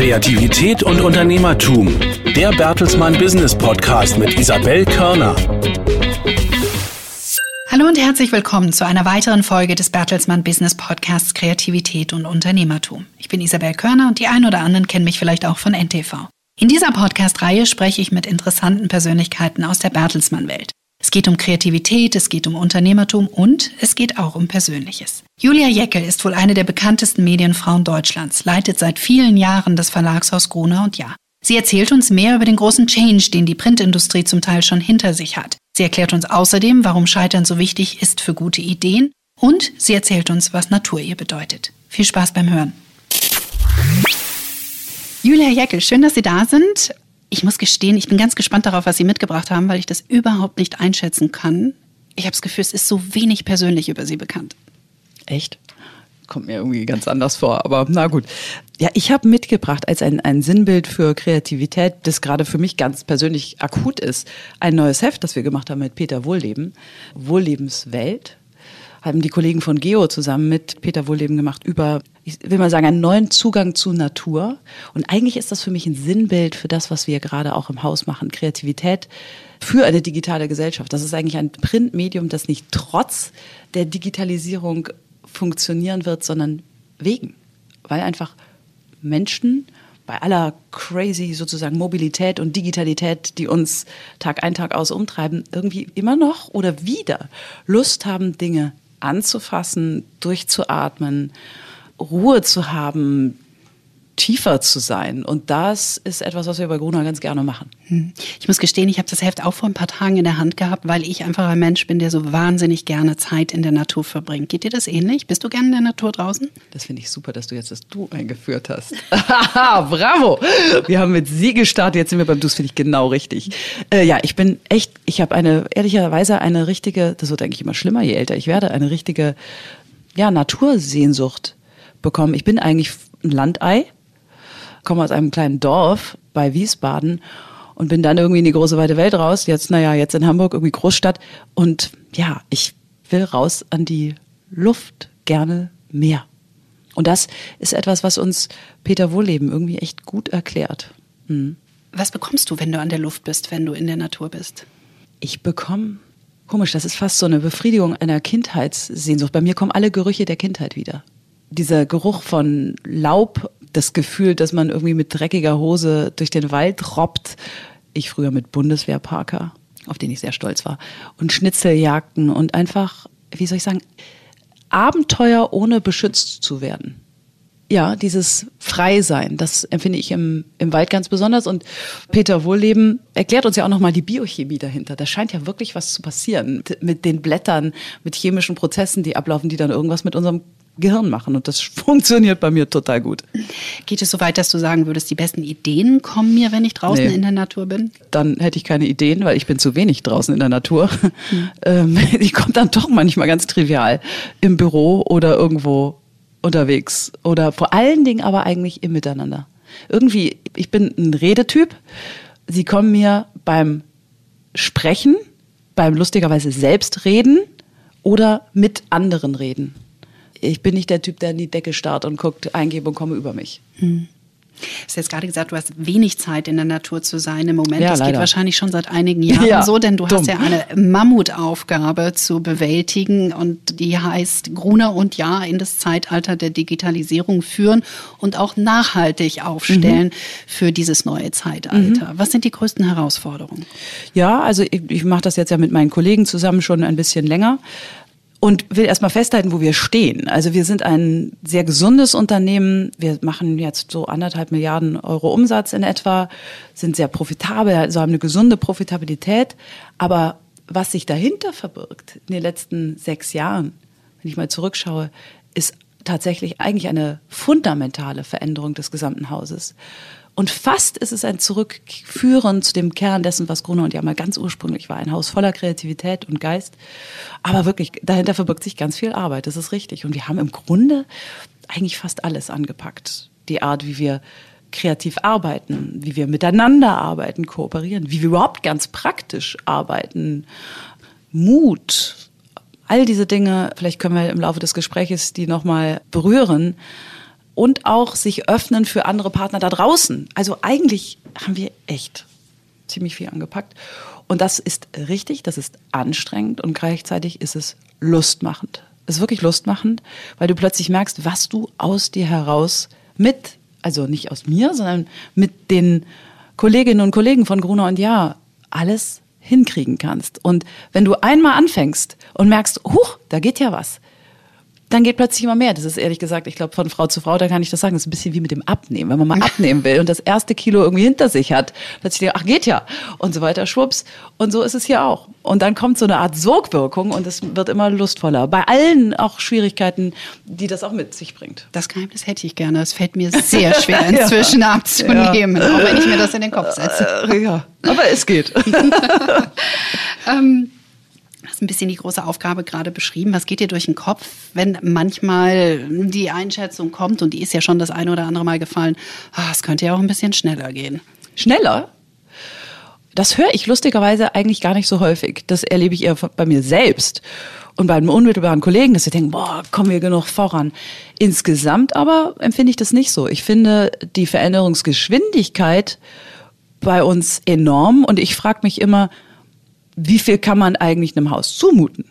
Kreativität und Unternehmertum. Der Bertelsmann Business Podcast mit Isabel Körner. Hallo und herzlich willkommen zu einer weiteren Folge des Bertelsmann Business Podcasts Kreativität und Unternehmertum. Ich bin Isabel Körner und die ein oder anderen kennen mich vielleicht auch von NTV. In dieser Podcast-Reihe spreche ich mit interessanten Persönlichkeiten aus der Bertelsmann-Welt. Es geht um Kreativität, es geht um Unternehmertum und es geht auch um Persönliches. Julia Jeckel ist wohl eine der bekanntesten Medienfrauen Deutschlands, leitet seit vielen Jahren das Verlagshaus Gruner und Ja. Sie erzählt uns mehr über den großen Change, den die Printindustrie zum Teil schon hinter sich hat. Sie erklärt uns außerdem, warum Scheitern so wichtig ist für gute Ideen und sie erzählt uns, was Natur ihr bedeutet. Viel Spaß beim Hören. Julia Jeckel, schön, dass Sie da sind. Ich muss gestehen, ich bin ganz gespannt darauf, was Sie mitgebracht haben, weil ich das überhaupt nicht einschätzen kann. Ich habe das Gefühl, es ist so wenig persönlich über Sie bekannt. Echt? Kommt mir irgendwie ganz anders vor, aber na gut. Ja, ich habe mitgebracht als ein, ein Sinnbild für Kreativität, das gerade für mich ganz persönlich akut ist, ein neues Heft, das wir gemacht haben mit Peter Wohlleben, Wohllebenswelt haben die Kollegen von Geo zusammen mit Peter Wohlleben gemacht über, ich will mal sagen, einen neuen Zugang zu Natur. Und eigentlich ist das für mich ein Sinnbild für das, was wir gerade auch im Haus machen, Kreativität für eine digitale Gesellschaft. Das ist eigentlich ein Printmedium, das nicht trotz der Digitalisierung funktionieren wird, sondern wegen. Weil einfach Menschen bei aller crazy sozusagen Mobilität und Digitalität, die uns Tag ein, Tag aus umtreiben, irgendwie immer noch oder wieder Lust haben, Dinge anzufassen, durchzuatmen, Ruhe zu haben, tiefer zu sein. Und das ist etwas, was wir bei Gruner ganz gerne machen. Hm. Ich muss gestehen, ich habe das Heft auch vor ein paar Tagen in der Hand gehabt, weil ich einfach ein Mensch bin, der so wahnsinnig gerne Zeit in der Natur verbringt. Geht dir das ähnlich? Bist du gerne in der Natur draußen? Das finde ich super, dass du jetzt das Du eingeführt hast. Bravo! Wir haben mit Sie gestartet, jetzt sind wir beim Du, das finde ich genau richtig. Äh, ja, ich bin echt, ich habe eine, ehrlicherweise eine richtige, das wird eigentlich immer schlimmer, je älter ich werde, eine richtige, ja, Natursehnsucht bekommen. Ich bin eigentlich ein Landei komme aus einem kleinen Dorf bei Wiesbaden und bin dann irgendwie in die große weite Welt raus. Jetzt, naja, jetzt in Hamburg, irgendwie Großstadt. Und ja, ich will raus an die Luft, gerne mehr. Und das ist etwas, was uns Peter Wohlleben irgendwie echt gut erklärt. Mhm. Was bekommst du, wenn du an der Luft bist, wenn du in der Natur bist? Ich bekomme, komisch, das ist fast so eine Befriedigung einer Kindheitssehnsucht. Bei mir kommen alle Gerüche der Kindheit wieder. Dieser Geruch von Laub das Gefühl, dass man irgendwie mit dreckiger Hose durch den Wald robbt. Ich früher mit Bundeswehrparker, auf den ich sehr stolz war. Und Schnitzeljagden und einfach, wie soll ich sagen, Abenteuer ohne beschützt zu werden. Ja, dieses Freisein, das empfinde ich im, im Wald ganz besonders. Und Peter Wohlleben erklärt uns ja auch nochmal die Biochemie dahinter. Da scheint ja wirklich was zu passieren mit den Blättern, mit chemischen Prozessen, die ablaufen, die dann irgendwas mit unserem Gehirn machen. Und das funktioniert bei mir total gut. Geht es so weit, dass du sagen würdest, die besten Ideen kommen mir, wenn ich draußen nee. in der Natur bin? Dann hätte ich keine Ideen, weil ich bin zu wenig draußen in der Natur. Hm. die kommt dann doch manchmal ganz trivial im Büro oder irgendwo unterwegs. Oder vor allen Dingen aber eigentlich im Miteinander. Irgendwie, ich bin ein Redetyp. Sie kommen mir beim Sprechen, beim lustigerweise Selbstreden oder mit anderen reden ich bin nicht der Typ, der in die Decke starrt und guckt, Eingebung komme über mich. Hm. Du hast jetzt gerade gesagt, du hast wenig Zeit in der Natur zu sein im Moment. Ja, das leider. geht wahrscheinlich schon seit einigen Jahren ja, so, denn du dumm. hast ja eine Mammutaufgabe zu bewältigen und die heißt Gruner und Ja in das Zeitalter der Digitalisierung führen und auch nachhaltig aufstellen mhm. für dieses neue Zeitalter. Mhm. Was sind die größten Herausforderungen? Ja, also ich, ich mache das jetzt ja mit meinen Kollegen zusammen schon ein bisschen länger und will erstmal festhalten, wo wir stehen. Also wir sind ein sehr gesundes Unternehmen. Wir machen jetzt so anderthalb Milliarden Euro Umsatz in etwa, sind sehr profitabel, also haben eine gesunde Profitabilität. Aber was sich dahinter verbirgt in den letzten sechs Jahren, wenn ich mal zurückschaue, ist tatsächlich eigentlich eine fundamentale Veränderung des gesamten Hauses. Und fast ist es ein Zurückführen zu dem Kern dessen, was Gruner und ja mal ganz ursprünglich war. Ein Haus voller Kreativität und Geist. Aber wirklich, dahinter verbirgt sich ganz viel Arbeit. Das ist richtig. Und wir haben im Grunde eigentlich fast alles angepackt. Die Art, wie wir kreativ arbeiten, wie wir miteinander arbeiten, kooperieren, wie wir überhaupt ganz praktisch arbeiten. Mut, all diese Dinge, vielleicht können wir im Laufe des Gesprächs die nochmal berühren und auch sich öffnen für andere Partner da draußen. Also eigentlich haben wir echt ziemlich viel angepackt. Und das ist richtig, das ist anstrengend und gleichzeitig ist es lustmachend. Es ist wirklich lustmachend, weil du plötzlich merkst, was du aus dir heraus mit, also nicht aus mir, sondern mit den Kolleginnen und Kollegen von Gruner und Ja alles hinkriegen kannst. Und wenn du einmal anfängst und merkst, huch, da geht ja was, dann geht plötzlich immer mehr. Das ist ehrlich gesagt, ich glaube, von Frau zu Frau, da kann ich das sagen, das ist ein bisschen wie mit dem Abnehmen. Wenn man mal abnehmen will und das erste Kilo irgendwie hinter sich hat, plötzlich ach, geht ja. Und so weiter, schwupps. Und so ist es hier auch. Und dann kommt so eine Art Sogwirkung und es wird immer lustvoller. Bei allen auch Schwierigkeiten, die das auch mit sich bringt. Das Geheimnis hätte ich gerne. Es fällt mir sehr schwer inzwischen ja. abzunehmen, ja. auch wenn ich mir das in den Kopf setze. Äh, ja, aber es geht. ähm, ein bisschen die große Aufgabe gerade beschrieben. Was geht dir durch den Kopf, wenn manchmal die Einschätzung kommt, und die ist ja schon das eine oder andere Mal gefallen, ah, es könnte ja auch ein bisschen schneller gehen. Schneller? Das höre ich lustigerweise eigentlich gar nicht so häufig. Das erlebe ich eher bei mir selbst und bei einem unmittelbaren Kollegen, dass sie denken, boah, kommen wir genug voran. Insgesamt aber empfinde ich das nicht so. Ich finde die Veränderungsgeschwindigkeit bei uns enorm und ich frage mich immer, wie viel kann man eigentlich einem Haus zumuten?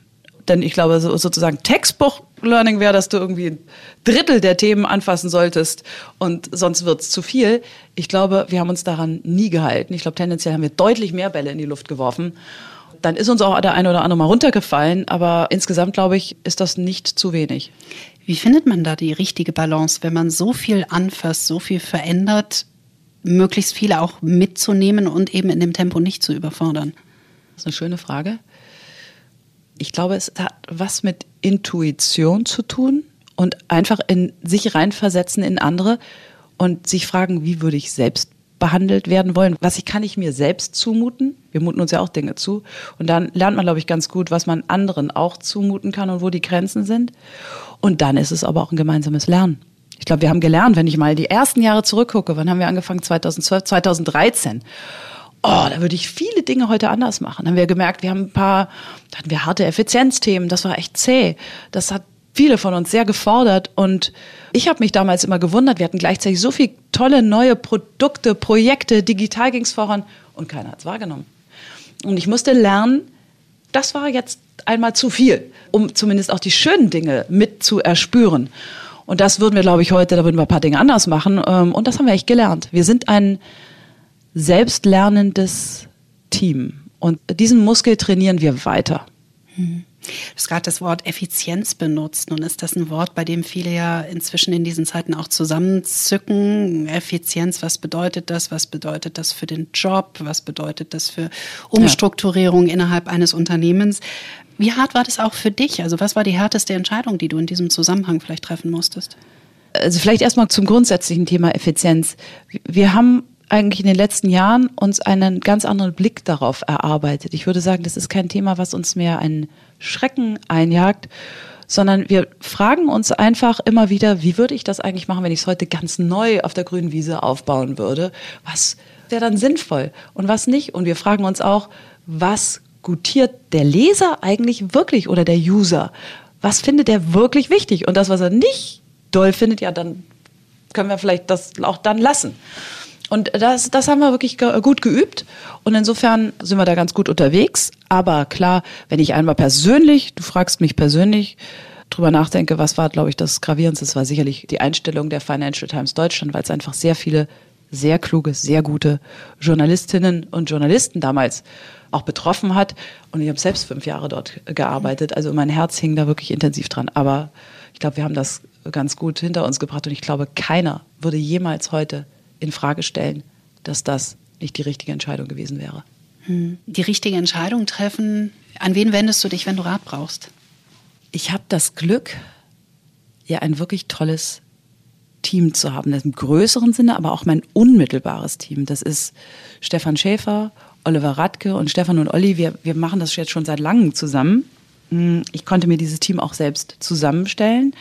Denn ich glaube, so, sozusagen Textbuch-Learning wäre, dass du irgendwie ein Drittel der Themen anfassen solltest und sonst wird's zu viel. Ich glaube, wir haben uns daran nie gehalten. Ich glaube, tendenziell haben wir deutlich mehr Bälle in die Luft geworfen. Dann ist uns auch der eine oder andere mal runtergefallen, aber insgesamt, glaube ich, ist das nicht zu wenig. Wie findet man da die richtige Balance, wenn man so viel anfasst, so viel verändert, möglichst viele auch mitzunehmen und eben in dem Tempo nicht zu überfordern? Das ist eine schöne Frage. Ich glaube, es hat was mit Intuition zu tun und einfach in sich reinversetzen in andere und sich fragen, wie würde ich selbst behandelt werden wollen? Was kann ich mir selbst zumuten? Wir muten uns ja auch Dinge zu. Und dann lernt man, glaube ich, ganz gut, was man anderen auch zumuten kann und wo die Grenzen sind. Und dann ist es aber auch ein gemeinsames Lernen. Ich glaube, wir haben gelernt, wenn ich mal die ersten Jahre zurückgucke, wann haben wir angefangen? 2012, 2013 oh, da würde ich viele Dinge heute anders machen. Dann haben wir gemerkt, wir haben ein paar, da hatten wir harte Effizienzthemen, das war echt zäh. Das hat viele von uns sehr gefordert und ich habe mich damals immer gewundert, wir hatten gleichzeitig so viele tolle neue Produkte, Projekte, digital ging es voran und keiner hat es wahrgenommen. Und ich musste lernen, das war jetzt einmal zu viel, um zumindest auch die schönen Dinge mit zu erspüren. Und das würden wir, glaube ich, heute, da würden wir ein paar Dinge anders machen. Ähm, und das haben wir echt gelernt. Wir sind ein selbstlernendes Team. Und diesen Muskel trainieren wir weiter. Hm. Du hast gerade das Wort Effizienz benutzt. Nun ist das ein Wort, bei dem viele ja inzwischen in diesen Zeiten auch zusammenzücken. Effizienz, was bedeutet das? Was bedeutet das für den Job? Was bedeutet das für Umstrukturierung ja. innerhalb eines Unternehmens? Wie hart war das auch für dich? Also was war die härteste Entscheidung, die du in diesem Zusammenhang vielleicht treffen musstest? Also vielleicht erstmal zum grundsätzlichen Thema Effizienz. Wir haben eigentlich in den letzten Jahren uns einen ganz anderen Blick darauf erarbeitet. Ich würde sagen, das ist kein Thema, was uns mehr einen Schrecken einjagt, sondern wir fragen uns einfach immer wieder, wie würde ich das eigentlich machen, wenn ich es heute ganz neu auf der grünen Wiese aufbauen würde? Was wäre dann sinnvoll und was nicht? Und wir fragen uns auch, was gutiert der Leser eigentlich wirklich oder der User? Was findet er wirklich wichtig? Und das, was er nicht doll findet, ja, dann können wir vielleicht das auch dann lassen. Und das, das haben wir wirklich gut geübt. Und insofern sind wir da ganz gut unterwegs. Aber klar, wenn ich einmal persönlich, du fragst mich persönlich, drüber nachdenke, was war, glaube ich, das Gravierendste, das war sicherlich die Einstellung der Financial Times Deutschland, weil es einfach sehr viele sehr kluge, sehr gute Journalistinnen und Journalisten damals auch betroffen hat. Und ich habe selbst fünf Jahre dort gearbeitet. Also mein Herz hing da wirklich intensiv dran. Aber ich glaube, wir haben das ganz gut hinter uns gebracht. Und ich glaube, keiner würde jemals heute in Frage stellen, dass das nicht die richtige Entscheidung gewesen wäre. Hm. Die richtige Entscheidung treffen. An wen wendest du dich, wenn du Rat brauchst? Ich habe das Glück, ja ein wirklich tolles Team zu haben. Das im größeren Sinne, aber auch mein unmittelbares Team. Das ist Stefan Schäfer, Oliver Radke und Stefan und Olli. Wir, wir machen das jetzt schon seit langem zusammen. Hm, ich konnte mir dieses Team auch selbst zusammenstellen.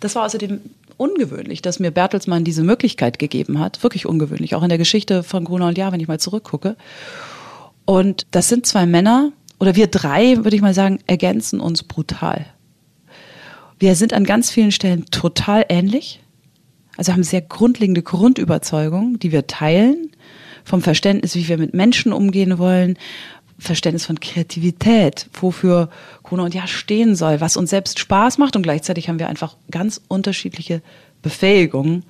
Das war außerdem ungewöhnlich, dass mir Bertelsmann diese Möglichkeit gegeben hat. Wirklich ungewöhnlich. Auch in der Geschichte von Gruner und Jahr, wenn ich mal zurückgucke. Und das sind zwei Männer, oder wir drei, würde ich mal sagen, ergänzen uns brutal. Wir sind an ganz vielen Stellen total ähnlich. Also haben sehr grundlegende Grundüberzeugungen, die wir teilen, vom Verständnis, wie wir mit Menschen umgehen wollen, Verständnis von Kreativität, wofür Gruner und Ja stehen soll, was uns selbst Spaß macht und gleichzeitig haben wir einfach ganz unterschiedliche Befähigungen,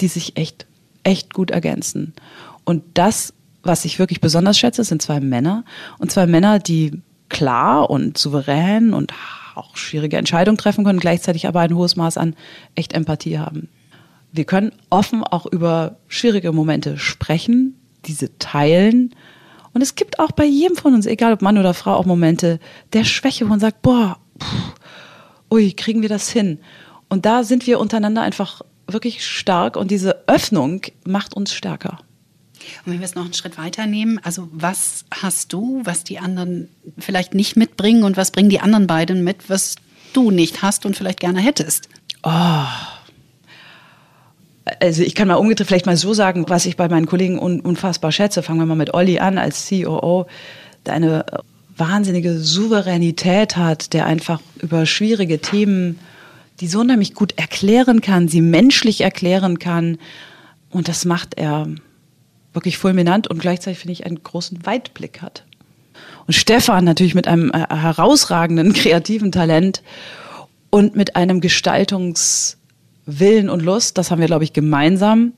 die sich echt, echt gut ergänzen. Und das, was ich wirklich besonders schätze, sind zwei Männer und zwei Männer, die klar und souverän und auch schwierige Entscheidungen treffen können, gleichzeitig aber ein hohes Maß an echt Empathie haben. Wir können offen auch über schwierige Momente sprechen, diese teilen. Und es gibt auch bei jedem von uns, egal ob Mann oder Frau, auch Momente der Schwäche, wo man sagt, boah, pff, ui, kriegen wir das hin? Und da sind wir untereinander einfach wirklich stark und diese Öffnung macht uns stärker. Und wenn wir es noch einen Schritt weiter nehmen, also was hast du, was die anderen vielleicht nicht mitbringen und was bringen die anderen beiden mit, was du nicht hast und vielleicht gerne hättest? Oh. Also ich kann mal umgedreht vielleicht mal so sagen, was ich bei meinen Kollegen unfassbar schätze. Fangen wir mal mit Olli an als COO, der eine wahnsinnige Souveränität hat, der einfach über schwierige Themen die so unheimlich gut erklären kann, sie menschlich erklären kann. Und das macht er wirklich fulminant und gleichzeitig finde ich einen großen Weitblick hat. Und Stefan natürlich mit einem äh, herausragenden kreativen Talent und mit einem Gestaltungswillen und Lust, das haben wir, glaube ich, gemeinsam.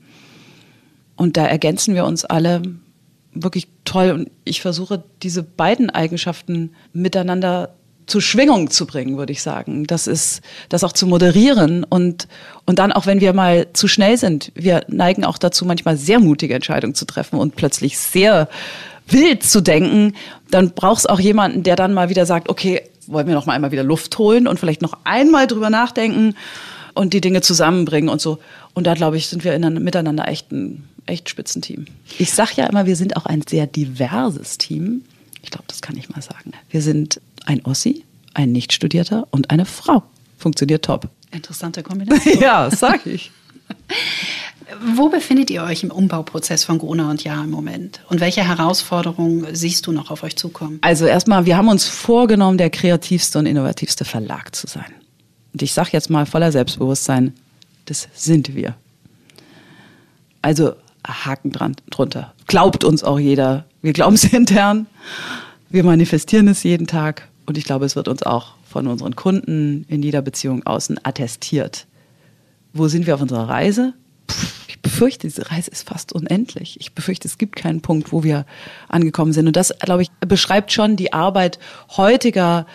Und da ergänzen wir uns alle wirklich toll. Und ich versuche, diese beiden Eigenschaften miteinander zur Schwingung zu bringen, würde ich sagen. Das ist, das auch zu moderieren und, und dann auch, wenn wir mal zu schnell sind, wir neigen auch dazu, manchmal sehr mutige Entscheidungen zu treffen und plötzlich sehr wild zu denken, dann braucht es auch jemanden, der dann mal wieder sagt, okay, wollen wir noch mal einmal wieder Luft holen und vielleicht noch einmal drüber nachdenken und die Dinge zusammenbringen und so. Und da, glaube ich, sind wir in, miteinander echt ein echt Spitzenteam. Ich sage ja immer, wir sind auch ein sehr diverses Team. Ich glaube, das kann ich mal sagen. Wir sind ein Ossi, ein Nichtstudierter und eine Frau. Funktioniert top. Interessante Kombination. ja, sag ich. Wo befindet ihr euch im Umbauprozess von Gruner und Ja im Moment? Und welche Herausforderungen siehst du noch auf euch zukommen? Also erstmal, wir haben uns vorgenommen, der kreativste und innovativste Verlag zu sein. Und ich sage jetzt mal voller Selbstbewusstsein, das sind wir. Also Haken dran, drunter. Glaubt uns auch jeder. Wir glauben es intern. Wir manifestieren es jeden Tag und ich glaube, es wird uns auch von unseren Kunden in jeder Beziehung außen attestiert. Wo sind wir auf unserer Reise? ich befürchte, diese Reise ist fast unendlich. Ich befürchte, es gibt keinen Punkt, wo wir angekommen sind. Und das, glaube ich, beschreibt schon die Arbeit heutiger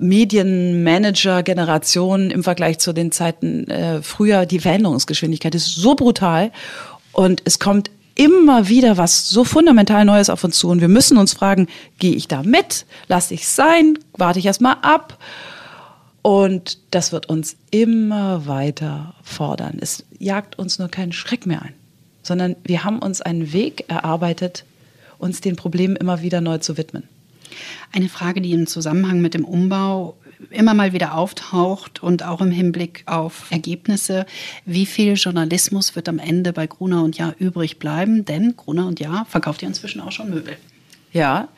Medienmanager-Generationen im Vergleich zu den Zeiten äh, früher. Die Veränderungsgeschwindigkeit ist so brutal und es kommt immer wieder was so fundamental Neues auf uns zu und wir müssen uns fragen, gehe ich da mit? Lass ich sein? Warte ich erstmal ab? Und das wird uns immer weiter fordern. Es jagt uns nur keinen Schreck mehr ein, sondern wir haben uns einen Weg erarbeitet, uns den Problemen immer wieder neu zu widmen. Eine Frage, die im Zusammenhang mit dem Umbau immer mal wieder auftaucht und auch im Hinblick auf Ergebnisse, wie viel Journalismus wird am Ende bei Gruner und Jahr übrig bleiben? Denn Gruner und Jahr verkauft ja inzwischen auch schon Möbel. Ja,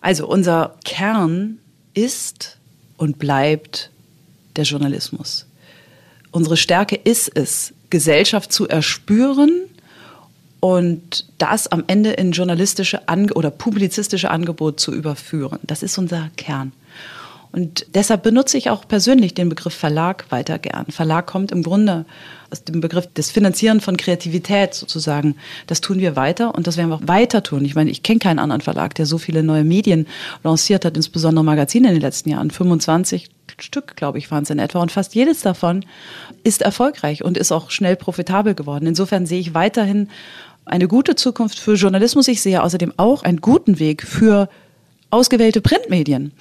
also unser Kern ist und bleibt der Journalismus. Unsere Stärke ist es, Gesellschaft zu erspüren und das am Ende in journalistische Ange oder publizistische Angebot zu überführen. Das ist unser Kern. Und deshalb benutze ich auch persönlich den Begriff Verlag weiter gern. Verlag kommt im Grunde aus dem Begriff des Finanzieren von Kreativität sozusagen. Das tun wir weiter und das werden wir auch weiter tun. Ich meine, ich kenne keinen anderen Verlag, der so viele neue Medien lanciert hat, insbesondere Magazine in den letzten Jahren. 25 Stück, glaube ich, waren es in etwa. Und fast jedes davon ist erfolgreich und ist auch schnell profitabel geworden. Insofern sehe ich weiterhin eine gute Zukunft für Journalismus. Ich sehe außerdem auch einen guten Weg für ausgewählte Printmedien.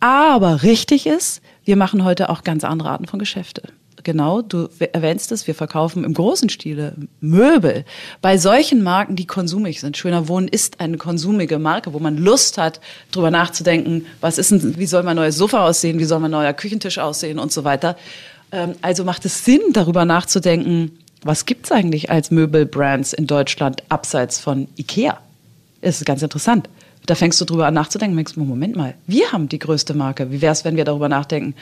Aber richtig ist, wir machen heute auch ganz andere Arten von Geschäfte. Genau, du erwähnst es, wir verkaufen im großen Stile Möbel. Bei solchen Marken, die konsumig sind. Schöner Wohnen ist eine konsumige Marke, wo man Lust hat, drüber nachzudenken, was ist denn, wie soll mein neues Sofa aussehen, wie soll mein neuer Küchentisch aussehen und so weiter. Ähm, also macht es Sinn, darüber nachzudenken, was gibt es eigentlich als Möbelbrands in Deutschland abseits von Ikea? Das ist ganz interessant Da fängst du drüber an nachzudenken, denkst, Moment mal, wir haben die größte Marke. Wie wäre es, wenn wir darüber nachdenken,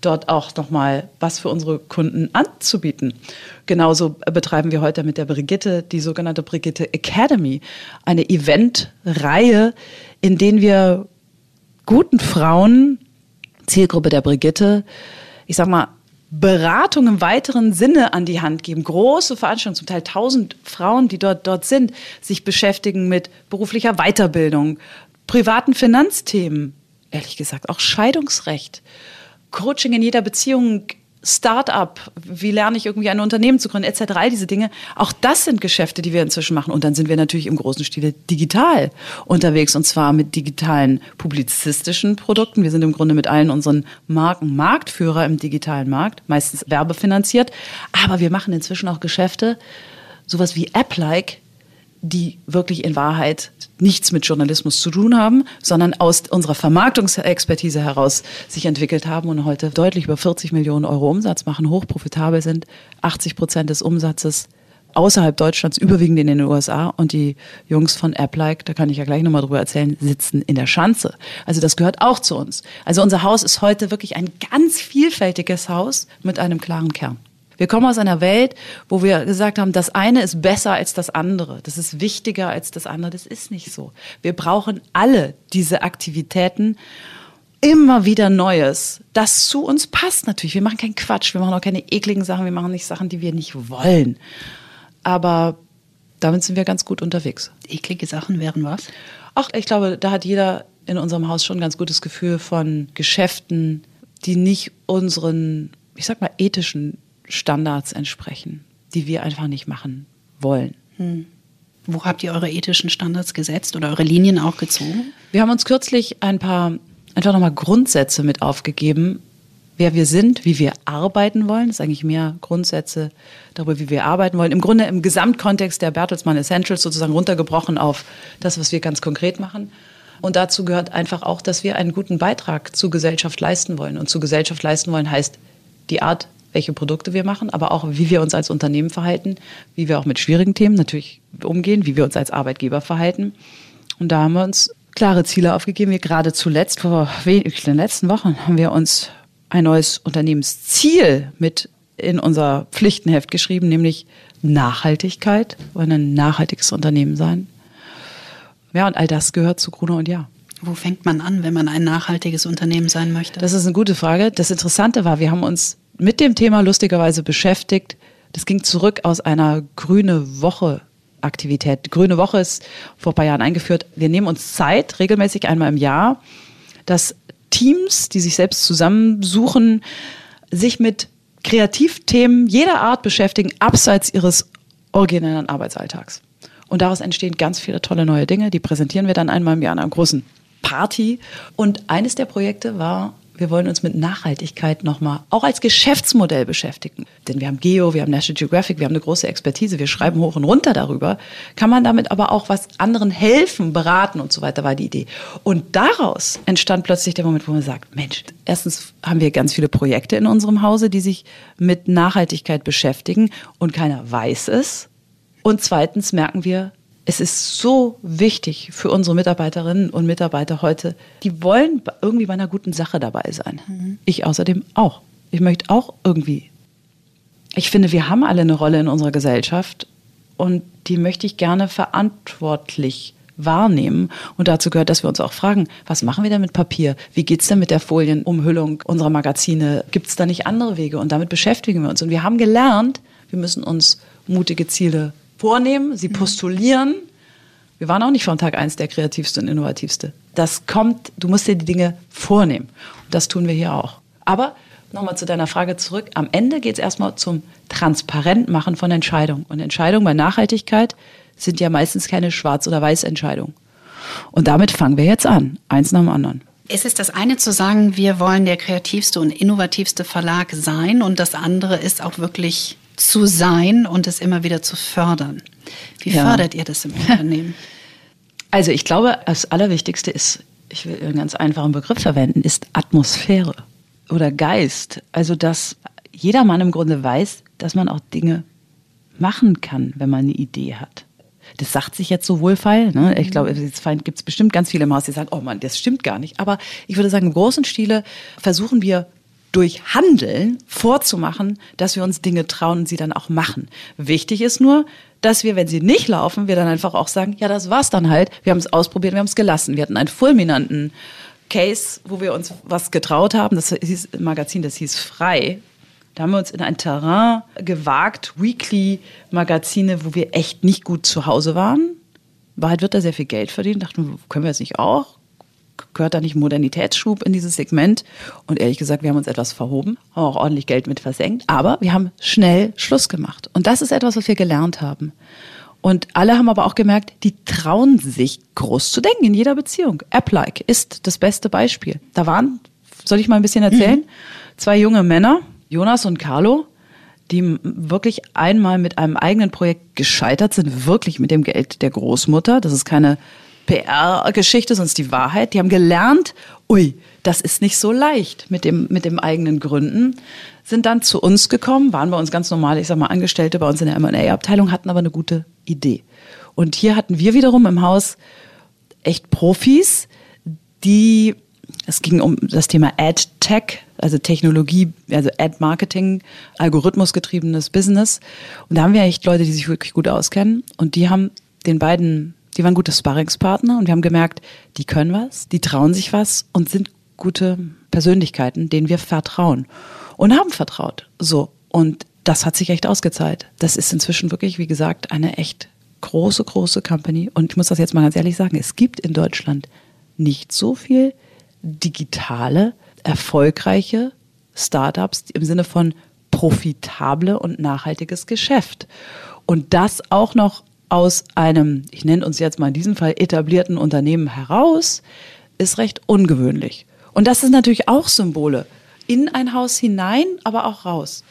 dort auch nochmal was für unsere Kunden anzubieten? Genauso betreiben wir heute mit der Brigitte die sogenannte Brigitte Academy, eine Eventreihe, in denen wir guten Frauen, Zielgruppe der Brigitte, ich sag mal, Beratung im weiteren Sinne an die Hand geben. Große Veranstaltungen, zum Teil tausend Frauen, die dort, dort sind, sich beschäftigen mit beruflicher Weiterbildung, privaten Finanzthemen, ehrlich gesagt auch Scheidungsrecht, Coaching in jeder Beziehung, Start-up, wie lerne ich irgendwie ein Unternehmen zu gründen, etc. All diese Dinge. Auch das sind Geschäfte, die wir inzwischen machen. Und dann sind wir natürlich im großen Stile digital unterwegs und zwar mit digitalen publizistischen Produkten. Wir sind im Grunde mit allen unseren Marken Marktführer im digitalen Markt, meistens werbefinanziert. Aber wir machen inzwischen auch Geschäfte, sowas wie App-like, die wirklich in Wahrheit nichts mit Journalismus zu tun haben, sondern aus unserer Vermarktungsexpertise heraus sich entwickelt haben und heute deutlich über 40 Millionen Euro Umsatz machen, hochprofitabel sind, 80 Prozent des Umsatzes außerhalb Deutschlands, überwiegend in den USA. Und die Jungs von AppLike, da kann ich ja gleich nochmal drüber erzählen, sitzen in der Schanze. Also das gehört auch zu uns. Also unser Haus ist heute wirklich ein ganz vielfältiges Haus mit einem klaren Kern. Wir kommen aus einer Welt, wo wir gesagt haben, das eine ist besser als das andere. Das ist wichtiger als das andere. Das ist nicht so. Wir brauchen alle diese Aktivitäten immer wieder Neues, das zu uns passt natürlich. Wir machen keinen Quatsch, wir machen auch keine ekligen Sachen, wir machen nicht Sachen, die wir nicht wollen. Aber damit sind wir ganz gut unterwegs. Eklige Sachen wären was? Ach, ich glaube, da hat jeder in unserem Haus schon ein ganz gutes Gefühl von Geschäften, die nicht unseren, ich sag mal, ethischen Standards entsprechen, die wir einfach nicht machen wollen. Hm. Wo habt ihr eure ethischen Standards gesetzt oder eure Linien auch gezogen? Wir haben uns kürzlich ein paar einfach nochmal Grundsätze mit aufgegeben, wer wir sind, wie wir arbeiten wollen. Das ist eigentlich mehr Grundsätze darüber, wie wir arbeiten wollen. Im Grunde im Gesamtkontext der Bertelsmann Essentials sozusagen runtergebrochen auf das, was wir ganz konkret machen. Und dazu gehört einfach auch, dass wir einen guten Beitrag zur Gesellschaft leisten wollen. Und zur Gesellschaft leisten wollen heißt die Art, welche Produkte wir machen, aber auch wie wir uns als Unternehmen verhalten, wie wir auch mit schwierigen Themen natürlich umgehen, wie wir uns als Arbeitgeber verhalten. Und da haben wir uns klare Ziele aufgegeben. Wir gerade zuletzt, vor wenig, den letzten Wochen, haben wir uns ein neues Unternehmensziel mit in unser Pflichtenheft geschrieben, nämlich Nachhaltigkeit. Wir wollen ein nachhaltiges Unternehmen sein. Ja, und all das gehört zu Gruner und Ja. Wo fängt man an, wenn man ein nachhaltiges Unternehmen sein möchte? Das ist eine gute Frage. Das Interessante war, wir haben uns mit dem Thema lustigerweise beschäftigt. Das ging zurück aus einer grüne Woche Aktivität. Grüne Woche ist vor ein paar Jahren eingeführt. Wir nehmen uns Zeit, regelmäßig einmal im Jahr, dass Teams, die sich selbst zusammensuchen, sich mit Kreativthemen jeder Art beschäftigen, abseits ihres originellen Arbeitsalltags. Und daraus entstehen ganz viele tolle neue Dinge. Die präsentieren wir dann einmal im Jahr in einer großen Party. Und eines der Projekte war wir wollen uns mit Nachhaltigkeit nochmal auch als Geschäftsmodell beschäftigen. Denn wir haben Geo, wir haben National Geographic, wir haben eine große Expertise, wir schreiben hoch und runter darüber. Kann man damit aber auch was anderen helfen, beraten und so weiter, war die Idee. Und daraus entstand plötzlich der Moment, wo man sagt, Mensch, erstens haben wir ganz viele Projekte in unserem Hause, die sich mit Nachhaltigkeit beschäftigen und keiner weiß es. Und zweitens merken wir, es ist so wichtig für unsere Mitarbeiterinnen und Mitarbeiter heute, die wollen irgendwie bei einer guten Sache dabei sein. Mhm. Ich außerdem auch. Ich möchte auch irgendwie. Ich finde, wir haben alle eine Rolle in unserer Gesellschaft und die möchte ich gerne verantwortlich wahrnehmen. Und dazu gehört, dass wir uns auch fragen, was machen wir denn mit Papier? Wie geht es denn mit der Folienumhüllung unserer Magazine? Gibt es da nicht andere Wege? Und damit beschäftigen wir uns. Und wir haben gelernt, wir müssen uns mutige Ziele vornehmen, sie postulieren. Wir waren auch nicht von Tag eins der kreativste und innovativste. Das kommt, du musst dir die Dinge vornehmen. Und das tun wir hier auch. Aber nochmal zu deiner Frage zurück. Am Ende geht es erstmal zum Transparentmachen von Entscheidungen. Und Entscheidungen bei Nachhaltigkeit sind ja meistens keine Schwarz- oder Weiß-Entscheidungen. Und damit fangen wir jetzt an, eins nach dem anderen. Es ist das eine zu sagen, wir wollen der kreativste und innovativste Verlag sein und das andere ist auch wirklich zu sein und es immer wieder zu fördern. Wie ja. fördert ihr das im Unternehmen? Also ich glaube, das Allerwichtigste ist, ich will einen ganz einfachen Begriff verwenden, ist Atmosphäre oder Geist. Also dass jeder Mann im Grunde weiß, dass man auch Dinge machen kann, wenn man eine Idee hat. Das sagt sich jetzt so wohlfeil. Ne? Ich glaube, jetzt gibt es bestimmt ganz viele im Haus, die sagen, oh Mann, das stimmt gar nicht. Aber ich würde sagen, im großen Stile versuchen wir durch Handeln vorzumachen, dass wir uns Dinge trauen und sie dann auch machen. Wichtig ist nur, dass wir, wenn sie nicht laufen, wir dann einfach auch sagen, ja, das war's dann halt. Wir haben es ausprobiert, wir haben es gelassen. Wir hatten einen fulminanten Case, wo wir uns was getraut haben. Das hieß ein Magazin, das hieß Frei. Da haben wir uns in ein Terrain gewagt, Weekly-Magazine, wo wir echt nicht gut zu Hause waren. Wahrheit wird da sehr viel Geld verdienen. Dachten, können wir das nicht auch? Gehört da nicht Modernitätsschub in dieses Segment? Und ehrlich gesagt, wir haben uns etwas verhoben, haben auch ordentlich Geld mit versenkt, aber wir haben schnell Schluss gemacht. Und das ist etwas, was wir gelernt haben. Und alle haben aber auch gemerkt, die trauen sich groß zu denken in jeder Beziehung. App-like ist das beste Beispiel. Da waren, soll ich mal ein bisschen erzählen, mhm. zwei junge Männer, Jonas und Carlo, die wirklich einmal mit einem eigenen Projekt gescheitert sind, wirklich mit dem Geld der Großmutter. Das ist keine PR-Geschichte, sondern die Wahrheit. Die haben gelernt, ui, das ist nicht so leicht mit dem, mit dem eigenen Gründen. Sind dann zu uns gekommen, waren bei uns ganz normal, ich sag mal, Angestellte bei uns in der M&A-Abteilung, hatten aber eine gute Idee. Und hier hatten wir wiederum im Haus echt Profis, die, es ging um das Thema Ad-Tech, also Technologie, also Ad-Marketing, algorithmusgetriebenes Business. Und da haben wir echt Leute, die sich wirklich gut auskennen. Und die haben den beiden, die waren gute Sparringspartner und wir haben gemerkt, die können was, die trauen sich was und sind gute Persönlichkeiten, denen wir vertrauen. Und haben vertraut. So. Und das hat sich echt ausgezahlt. Das ist inzwischen wirklich, wie gesagt, eine echt große, große Company. Und ich muss das jetzt mal ganz ehrlich sagen, es gibt in Deutschland nicht so viel digitale, erfolgreiche Startups im Sinne von profitable und nachhaltiges Geschäft. Und das auch noch aus einem, ich nenne uns jetzt mal in diesem Fall etablierten Unternehmen heraus, ist recht ungewöhnlich. Und das sind natürlich auch Symbole. In ein Haus hinein, aber auch raus.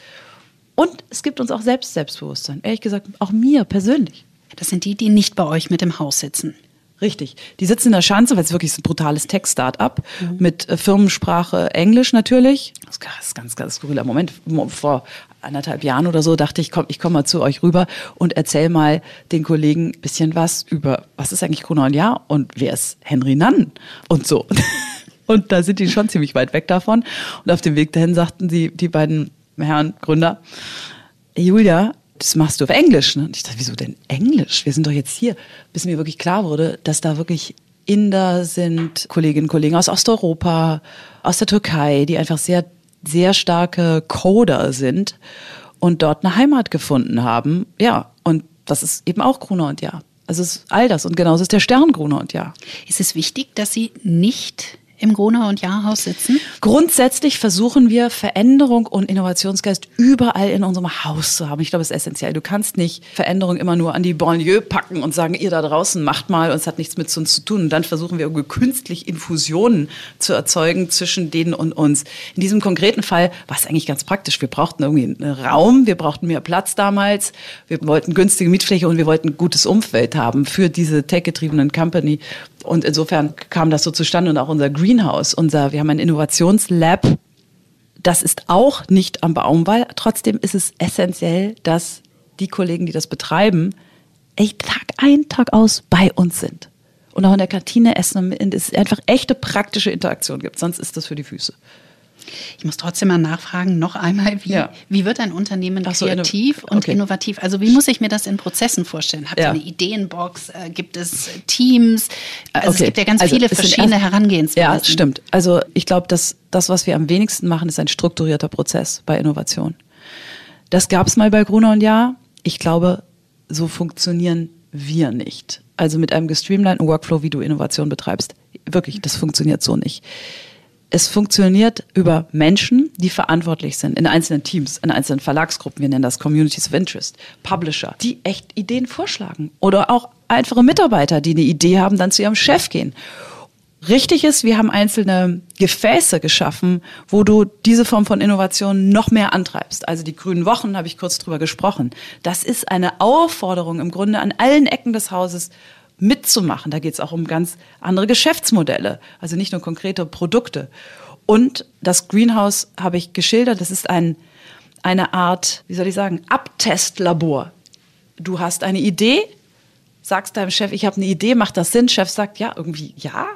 Und es gibt uns auch selbst Selbstbewusstsein. Ehrlich gesagt, auch mir persönlich. Das sind die, die nicht bei euch mit im Haus sitzen. Richtig. Die sitzen in der Schanze, weil es wirklich ein brutales Tech-Start-up mhm. mit äh, Firmensprache Englisch natürlich. Das ist ganz, ganz skurriler Moment. Vor anderthalb Jahren oder so dachte ich, komm, ich komme mal zu euch rüber und erzähl mal den Kollegen ein bisschen was über, was ist eigentlich Gruner und Jahr und wer ist Henry Nann und so. Und da sind die schon ziemlich weit weg davon. Und auf dem Weg dahin sagten sie, die beiden Herren Gründer, Julia, das machst du auf Englisch. Ne? Und ich dachte, wieso denn Englisch? Wir sind doch jetzt hier. Bis mir wirklich klar wurde, dass da wirklich Inder sind, Kolleginnen und Kollegen aus Osteuropa, aus der Türkei, die einfach sehr, sehr starke Coder sind und dort eine Heimat gefunden haben. Ja, und das ist eben auch Gruner und Ja. Also es ist all das und genauso ist der Stern Gruner und Ja. Ist es wichtig, dass Sie nicht im Gruner und Jahrhaus sitzen? Grundsätzlich versuchen wir Veränderung und Innovationsgeist überall in unserem Haus zu haben. Ich glaube, es ist essentiell. Du kannst nicht Veränderung immer nur an die Banlieue packen und sagen, ihr da draußen macht mal und es hat nichts mit uns zu tun. Und dann versuchen wir irgendwie künstlich Infusionen zu erzeugen zwischen denen und uns. In diesem konkreten Fall war es eigentlich ganz praktisch. Wir brauchten irgendwie einen Raum, wir brauchten mehr Platz damals, wir wollten günstige Mietfläche und wir wollten ein gutes Umfeld haben für diese tech-getriebenen Company. Und insofern kam das so zustande und auch unser Greenhouse, unser, wir haben ein Innovationslab. Das ist auch nicht am Baum, weil trotzdem ist es essentiell, dass die Kollegen, die das betreiben, echt Tag ein, Tag aus bei uns sind. Und auch in der Kantine essen und es einfach echte praktische Interaktion gibt. Sonst ist das für die Füße. Ich muss trotzdem mal nachfragen, noch einmal, wie, ja. wie wird ein Unternehmen so, kreativ und okay. innovativ? Also wie muss ich mir das in Prozessen vorstellen? Habt ihr ja. eine Ideenbox? Äh, gibt es Teams? Also okay. es gibt ja ganz also viele verschiedene Herangehensweisen. Ja, stimmt. Also ich glaube, dass das, was wir am wenigsten machen, ist ein strukturierter Prozess bei Innovation. Das gab es mal bei Gruner und Jahr. Ich glaube, so funktionieren wir nicht. Also mit einem gestreamlinten Workflow, wie du Innovation betreibst. Wirklich, das funktioniert so nicht es funktioniert über Menschen, die verantwortlich sind in einzelnen Teams, in einzelnen Verlagsgruppen, wir nennen das Communities of Interest, Publisher, die echt Ideen vorschlagen oder auch einfache Mitarbeiter, die eine Idee haben, dann zu ihrem Chef gehen. Richtig ist, wir haben einzelne Gefäße geschaffen, wo du diese Form von Innovation noch mehr antreibst. Also die grünen Wochen habe ich kurz drüber gesprochen. Das ist eine Aufforderung im Grunde an allen Ecken des Hauses, mitzumachen. Da geht es auch um ganz andere Geschäftsmodelle, also nicht nur konkrete Produkte. Und das Greenhouse habe ich geschildert, das ist ein, eine Art, wie soll ich sagen, Abtestlabor. Du hast eine Idee, sagst deinem Chef, ich habe eine Idee, macht das Sinn? Chef sagt, ja, irgendwie ja.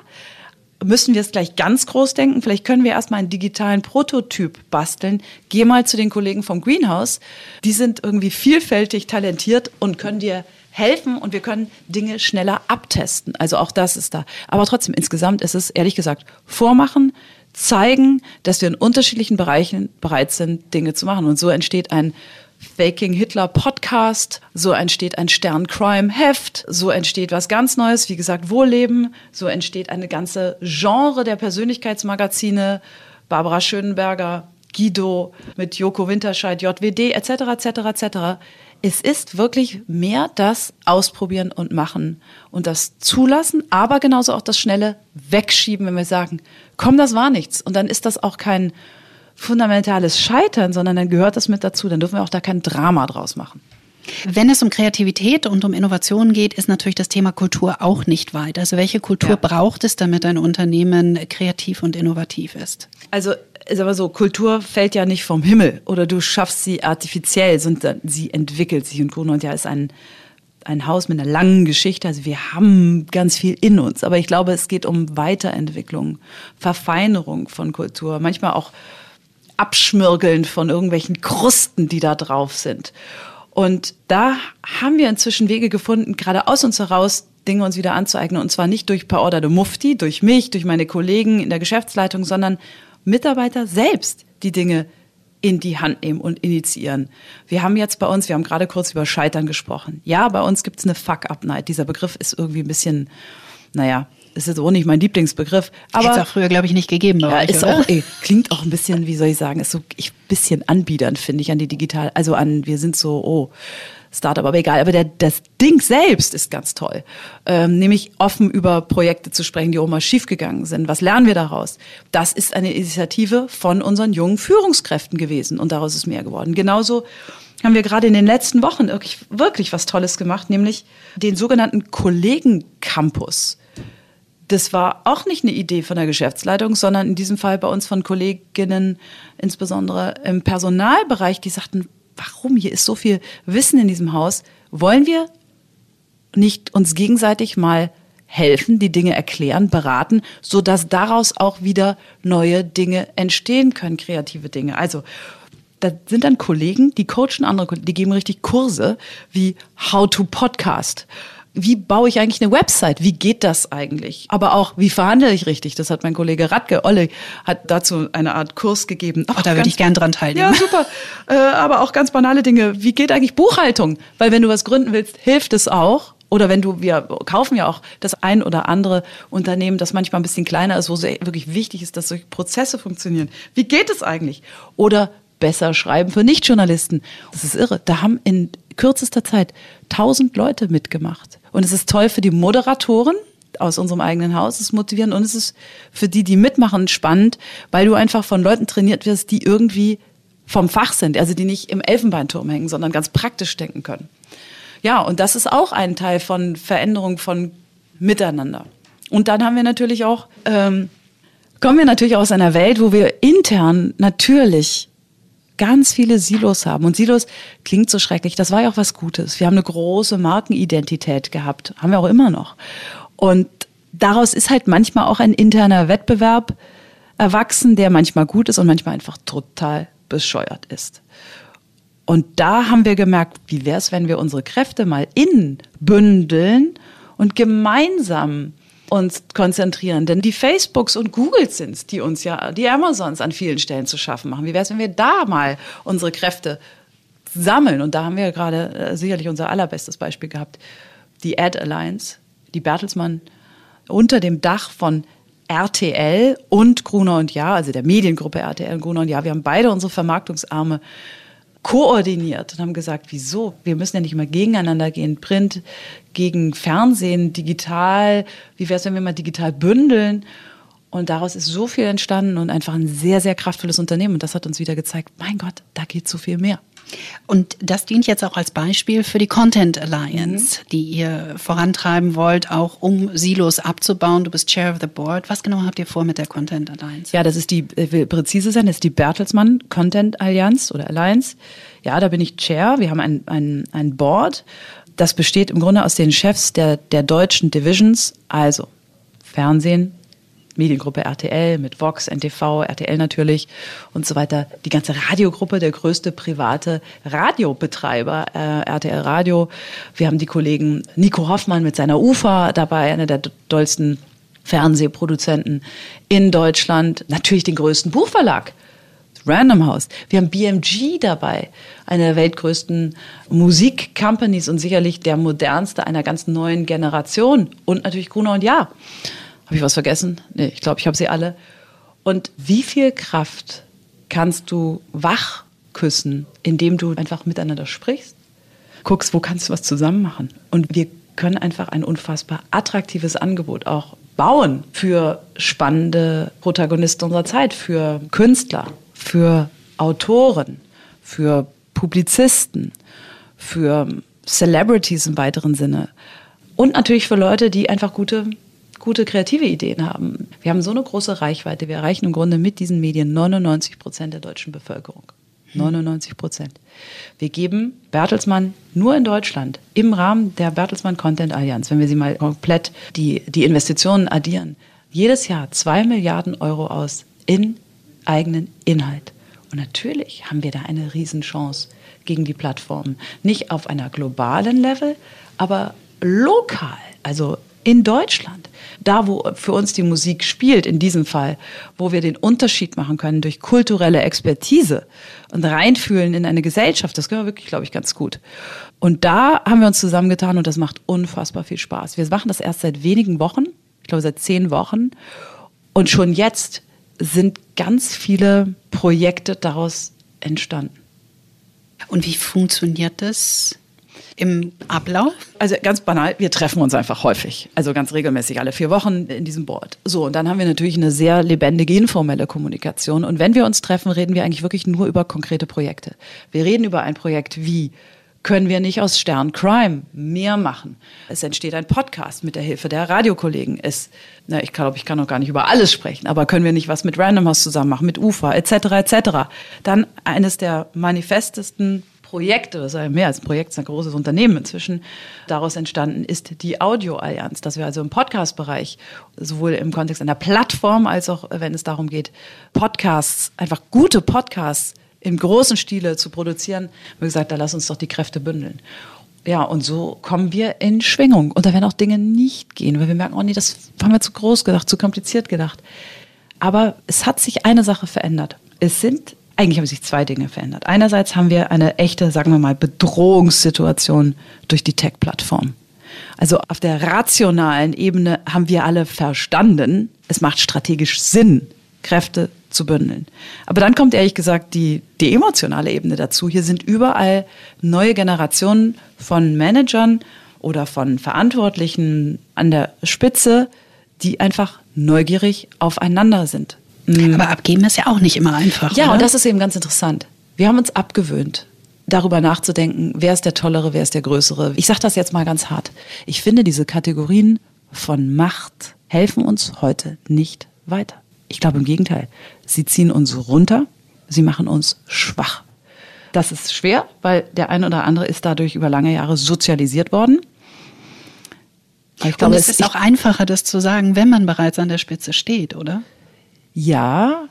Müssen wir es gleich ganz groß denken? Vielleicht können wir erstmal einen digitalen Prototyp basteln. Geh mal zu den Kollegen vom Greenhouse. Die sind irgendwie vielfältig talentiert und können dir helfen und wir können Dinge schneller abtesten. Also auch das ist da. Aber trotzdem, insgesamt ist es ehrlich gesagt vormachen, zeigen, dass wir in unterschiedlichen Bereichen bereit sind, Dinge zu machen. Und so entsteht ein Faking Hitler Podcast, so entsteht ein Stern Crime Heft, so entsteht was ganz Neues, wie gesagt, Wohlleben, so entsteht eine ganze Genre der Persönlichkeitsmagazine, Barbara Schönenberger, Guido mit Joko Winterscheid, JWD etc. etc. etc. Es ist wirklich mehr das Ausprobieren und Machen und das Zulassen, aber genauso auch das schnelle Wegschieben, wenn wir sagen, komm, das war nichts. Und dann ist das auch kein fundamentales Scheitern, sondern dann gehört das mit dazu. Dann dürfen wir auch da kein Drama draus machen. Wenn es um Kreativität und um Innovation geht, ist natürlich das Thema Kultur auch nicht weit. Also welche Kultur ja. braucht es, damit ein Unternehmen kreativ und innovativ ist? Also ist aber so, Kultur fällt ja nicht vom Himmel oder du schaffst sie artifiziell, sondern sie entwickelt sich. Und Gruner und ja ist ein, ein Haus mit einer langen Geschichte. Also wir haben ganz viel in uns. Aber ich glaube, es geht um Weiterentwicklung, Verfeinerung von Kultur. Manchmal auch Abschmirgeln von irgendwelchen Krusten, die da drauf sind. Und da haben wir inzwischen Wege gefunden, gerade aus uns heraus Dinge uns wieder anzueignen. Und zwar nicht durch Per Order de Mufti, durch mich, durch meine Kollegen in der Geschäftsleitung, sondern Mitarbeiter selbst die Dinge in die Hand nehmen und initiieren. Wir haben jetzt bei uns, wir haben gerade kurz über Scheitern gesprochen. Ja, bei uns gibt es eine Fuck-Up-Night. Dieser Begriff ist irgendwie ein bisschen, naja, ist jetzt auch nicht mein Lieblingsbegriff. Aber Hätte es auch früher, glaube ich, nicht gegeben. Ja, euch, ist oder? auch, ey, klingt auch ein bisschen, wie soll ich sagen, ist so ein bisschen anbiedernd, finde ich, an die digital, also an, wir sind so, oh, Startup, aber egal. Aber der, das Ding selbst ist ganz toll. Ähm, nämlich offen über Projekte zu sprechen, die auch mal schiefgegangen sind. Was lernen wir daraus? Das ist eine Initiative von unseren jungen Führungskräften gewesen und daraus ist mehr geworden. Genauso haben wir gerade in den letzten Wochen wirklich, wirklich was Tolles gemacht, nämlich den sogenannten Kollegen Campus das war auch nicht eine Idee von der Geschäftsleitung, sondern in diesem Fall bei uns von Kolleginnen, insbesondere im Personalbereich, die sagten, warum hier ist so viel Wissen in diesem Haus? Wollen wir nicht uns gegenseitig mal helfen, die Dinge erklären, beraten, so dass daraus auch wieder neue Dinge entstehen können, kreative Dinge. Also da sind dann Kollegen, die coachen andere, die geben richtig Kurse wie How to Podcast wie baue ich eigentlich eine Website? Wie geht das eigentlich? Aber auch, wie verhandle ich richtig? Das hat mein Kollege Radke, Olle, hat dazu eine Art Kurs gegeben. Ach, da würde ich gern dran teilnehmen. Ja, super. Äh, aber auch ganz banale Dinge. Wie geht eigentlich Buchhaltung? Weil wenn du was gründen willst, hilft es auch. Oder wenn du, wir kaufen ja auch das ein oder andere Unternehmen, das manchmal ein bisschen kleiner ist, wo es wirklich wichtig ist, dass solche Prozesse funktionieren. Wie geht es eigentlich? Oder besser schreiben für Nichtjournalisten. Das ist irre. Da haben in kürzester Zeit tausend Leute mitgemacht. Und es ist toll für die Moderatoren aus unserem eigenen Haus, es ist motivierend und es ist für die, die mitmachen, spannend, weil du einfach von Leuten trainiert wirst, die irgendwie vom Fach sind, also die nicht im Elfenbeinturm hängen, sondern ganz praktisch denken können. Ja, und das ist auch ein Teil von Veränderung von Miteinander. Und dann haben wir natürlich auch, ähm, kommen wir natürlich aus einer Welt, wo wir intern natürlich ganz viele Silos haben. Und Silos klingt so schrecklich. Das war ja auch was Gutes. Wir haben eine große Markenidentität gehabt. Haben wir auch immer noch. Und daraus ist halt manchmal auch ein interner Wettbewerb erwachsen, der manchmal gut ist und manchmal einfach total bescheuert ist. Und da haben wir gemerkt, wie wäre es, wenn wir unsere Kräfte mal innen bündeln und gemeinsam uns konzentrieren. Denn die Facebooks und Googles sind die uns ja, die Amazons an vielen Stellen zu schaffen machen. Wie wäre es, wenn wir da mal unsere Kräfte sammeln? Und da haben wir gerade äh, sicherlich unser allerbestes Beispiel gehabt. Die Ad Alliance, die Bertelsmann unter dem Dach von RTL und Gruner und Ja, also der Mediengruppe RTL und Gruner und Ja. Wir haben beide unsere Vermarktungsarme koordiniert und haben gesagt, wieso? Wir müssen ja nicht immer gegeneinander gehen, Print gegen Fernsehen, digital. Wie wäre es, wenn wir mal digital bündeln? Und daraus ist so viel entstanden und einfach ein sehr, sehr kraftvolles Unternehmen. Und das hat uns wieder gezeigt, mein Gott, da geht so viel mehr. Und das dient jetzt auch als Beispiel für die Content Alliance, mhm. die ihr vorantreiben wollt, auch um Silos abzubauen. Du bist Chair of the Board. Was genau habt ihr vor mit der Content Alliance? Ja, das ist die, äh, will präzise sein, das ist die Bertelsmann Content Alliance oder Alliance. Ja, da bin ich Chair. Wir haben ein, ein, ein Board. das besteht im Grunde aus den Chefs der, der deutschen Divisions, also Fernsehen, Mediengruppe RTL mit Vox, NTV, RTL natürlich und so weiter. Die ganze Radiogruppe, der größte private Radiobetreiber, äh, RTL Radio. Wir haben die Kollegen Nico Hoffmann mit seiner UFA dabei, einer der dollsten Fernsehproduzenten in Deutschland. Natürlich den größten Buchverlag. Random House. Wir haben BMG dabei, eine der weltgrößten Musikcompanies und sicherlich der modernste einer ganz neuen Generation. Und natürlich Gruner und Ja. Habe ich was vergessen? Nee, ich glaube, ich habe sie alle. Und wie viel Kraft kannst du wach küssen, indem du einfach miteinander sprichst? Guckst, wo kannst du was zusammen machen? Und wir können einfach ein unfassbar attraktives Angebot auch bauen für spannende Protagonisten unserer Zeit, für Künstler, für Autoren, für Publizisten, für Celebrities im weiteren Sinne und natürlich für Leute, die einfach gute gute kreative Ideen haben. Wir haben so eine große Reichweite. Wir erreichen im Grunde mit diesen Medien 99 Prozent der deutschen Bevölkerung. 99 Prozent. Wir geben Bertelsmann nur in Deutschland im Rahmen der Bertelsmann Content Allianz, wenn wir sie mal komplett die, die Investitionen addieren, jedes Jahr zwei Milliarden Euro aus in eigenen Inhalt. Und natürlich haben wir da eine Riesenchance gegen die Plattformen. Nicht auf einer globalen Level, aber lokal, also in Deutschland da wo für uns die Musik spielt, in diesem Fall, wo wir den Unterschied machen können durch kulturelle Expertise und reinfühlen in eine Gesellschaft, das können wir wirklich, glaube ich, ganz gut. Und da haben wir uns zusammengetan und das macht unfassbar viel Spaß. Wir machen das erst seit wenigen Wochen, ich glaube seit zehn Wochen. Und schon jetzt sind ganz viele Projekte daraus entstanden. Und wie funktioniert das? Im Ablauf? Also ganz banal, wir treffen uns einfach häufig, also ganz regelmäßig, alle vier Wochen in diesem Board. So, und dann haben wir natürlich eine sehr lebendige, informelle Kommunikation. Und wenn wir uns treffen, reden wir eigentlich wirklich nur über konkrete Projekte. Wir reden über ein Projekt wie können wir nicht aus Stern Crime mehr machen? Es entsteht ein Podcast mit der Hilfe der Radiokollegen. Es, na, ich glaube, ich kann noch gar nicht über alles sprechen, aber können wir nicht was mit Random House zusammen machen, mit UFA etc. etc. Dann eines der manifestesten Projekte, das ist ja mehr als ein Projekt, es ist ein großes Unternehmen inzwischen, daraus entstanden ist die Audio-Allianz, dass wir also im Podcast-Bereich, sowohl im Kontext einer Plattform, als auch wenn es darum geht, Podcasts, einfach gute Podcasts im großen Stile zu produzieren, haben wir gesagt, da lass uns doch die Kräfte bündeln. Ja, und so kommen wir in Schwingung. Und da werden auch Dinge nicht gehen, weil wir merken, oh nee, das haben wir zu groß gedacht, zu kompliziert gedacht. Aber es hat sich eine Sache verändert. Es sind eigentlich haben sich zwei Dinge verändert. Einerseits haben wir eine echte, sagen wir mal, Bedrohungssituation durch die Tech-Plattform. Also auf der rationalen Ebene haben wir alle verstanden, es macht strategisch Sinn, Kräfte zu bündeln. Aber dann kommt ehrlich gesagt die, die emotionale Ebene dazu. Hier sind überall neue Generationen von Managern oder von Verantwortlichen an der Spitze, die einfach neugierig aufeinander sind. Mhm. Aber abgeben ist ja auch nicht immer einfach. Ja, oder? und das ist eben ganz interessant. Wir haben uns abgewöhnt, darüber nachzudenken, wer ist der Tollere, wer ist der Größere. Ich sage das jetzt mal ganz hart. Ich finde, diese Kategorien von Macht helfen uns heute nicht weiter. Ich glaube im Gegenteil. Sie ziehen uns runter, sie machen uns schwach. Das ist schwer, weil der eine oder andere ist dadurch über lange Jahre sozialisiert worden. ich glaube, Und es ist auch einfacher, das zu sagen, wenn man bereits an der Spitze steht, oder? Ja,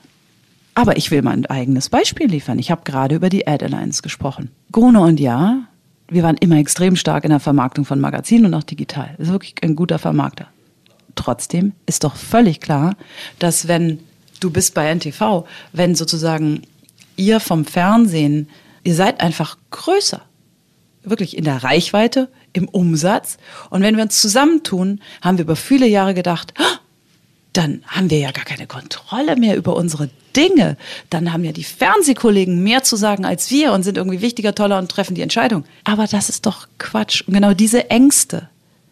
aber ich will mal ein eigenes Beispiel liefern. Ich habe gerade über die Ad Alliance gesprochen. Gruner und ja, wir waren immer extrem stark in der Vermarktung von Magazinen und auch digital. Das ist wirklich ein guter Vermarkter. Trotzdem ist doch völlig klar, dass wenn du bist bei NTV, wenn sozusagen ihr vom Fernsehen, ihr seid einfach größer. Wirklich in der Reichweite, im Umsatz. Und wenn wir uns zusammentun, haben wir über viele Jahre gedacht, oh, dann haben wir ja gar keine Kontrolle mehr über unsere Dinge. Dann haben ja die Fernsehkollegen mehr zu sagen als wir und sind irgendwie wichtiger, toller und treffen die Entscheidung. Aber das ist doch Quatsch. Und genau diese Ängste,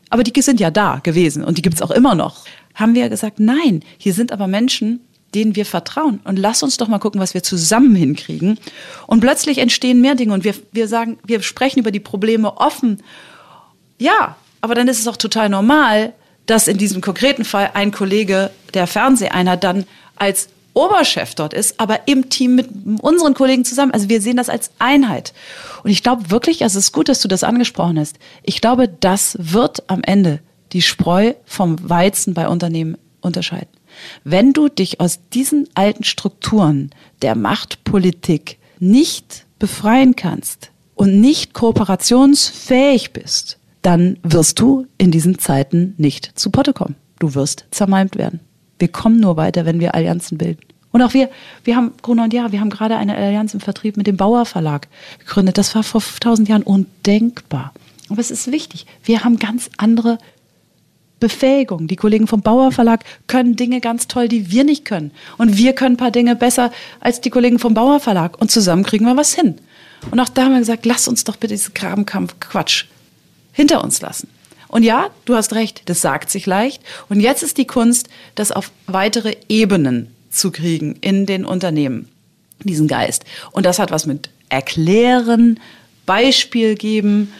aber die sind ja da gewesen und die gibt es auch immer noch, haben wir ja gesagt, nein, hier sind aber Menschen, denen wir vertrauen. Und lass uns doch mal gucken, was wir zusammen hinkriegen. Und plötzlich entstehen mehr Dinge und wir, wir sagen, wir sprechen über die Probleme offen. Ja, aber dann ist es auch total normal, dass in diesem konkreten Fall ein Kollege der Fernseheinheit dann als Oberchef dort ist, aber im Team mit unseren Kollegen zusammen. Also wir sehen das als Einheit. Und ich glaube wirklich, also es ist gut, dass du das angesprochen hast. Ich glaube, das wird am Ende die Spreu vom Weizen bei Unternehmen unterscheiden. Wenn du dich aus diesen alten Strukturen der Machtpolitik nicht befreien kannst und nicht kooperationsfähig bist, dann wirst du in diesen Zeiten nicht zu Potte kommen. Du wirst zermalmt werden. Wir kommen nur weiter, wenn wir Allianzen bilden. Und auch wir, wir haben, Gruner und Ja, wir haben gerade eine Allianz im Vertrieb mit dem Bauer Verlag gegründet. Das war vor 5000 Jahren undenkbar. Aber es ist wichtig. Wir haben ganz andere Befähigung. Die Kollegen vom Bauer Verlag können Dinge ganz toll, die wir nicht können. Und wir können ein paar Dinge besser als die Kollegen vom Bauer Verlag. Und zusammen kriegen wir was hin. Und auch da haben wir gesagt, lass uns doch bitte diesen Grabenkampf Quatsch hinter uns lassen. Und ja, du hast recht, das sagt sich leicht. Und jetzt ist die Kunst, das auf weitere Ebenen zu kriegen in den Unternehmen, diesen Geist. Und das hat was mit Erklären, Beispiel geben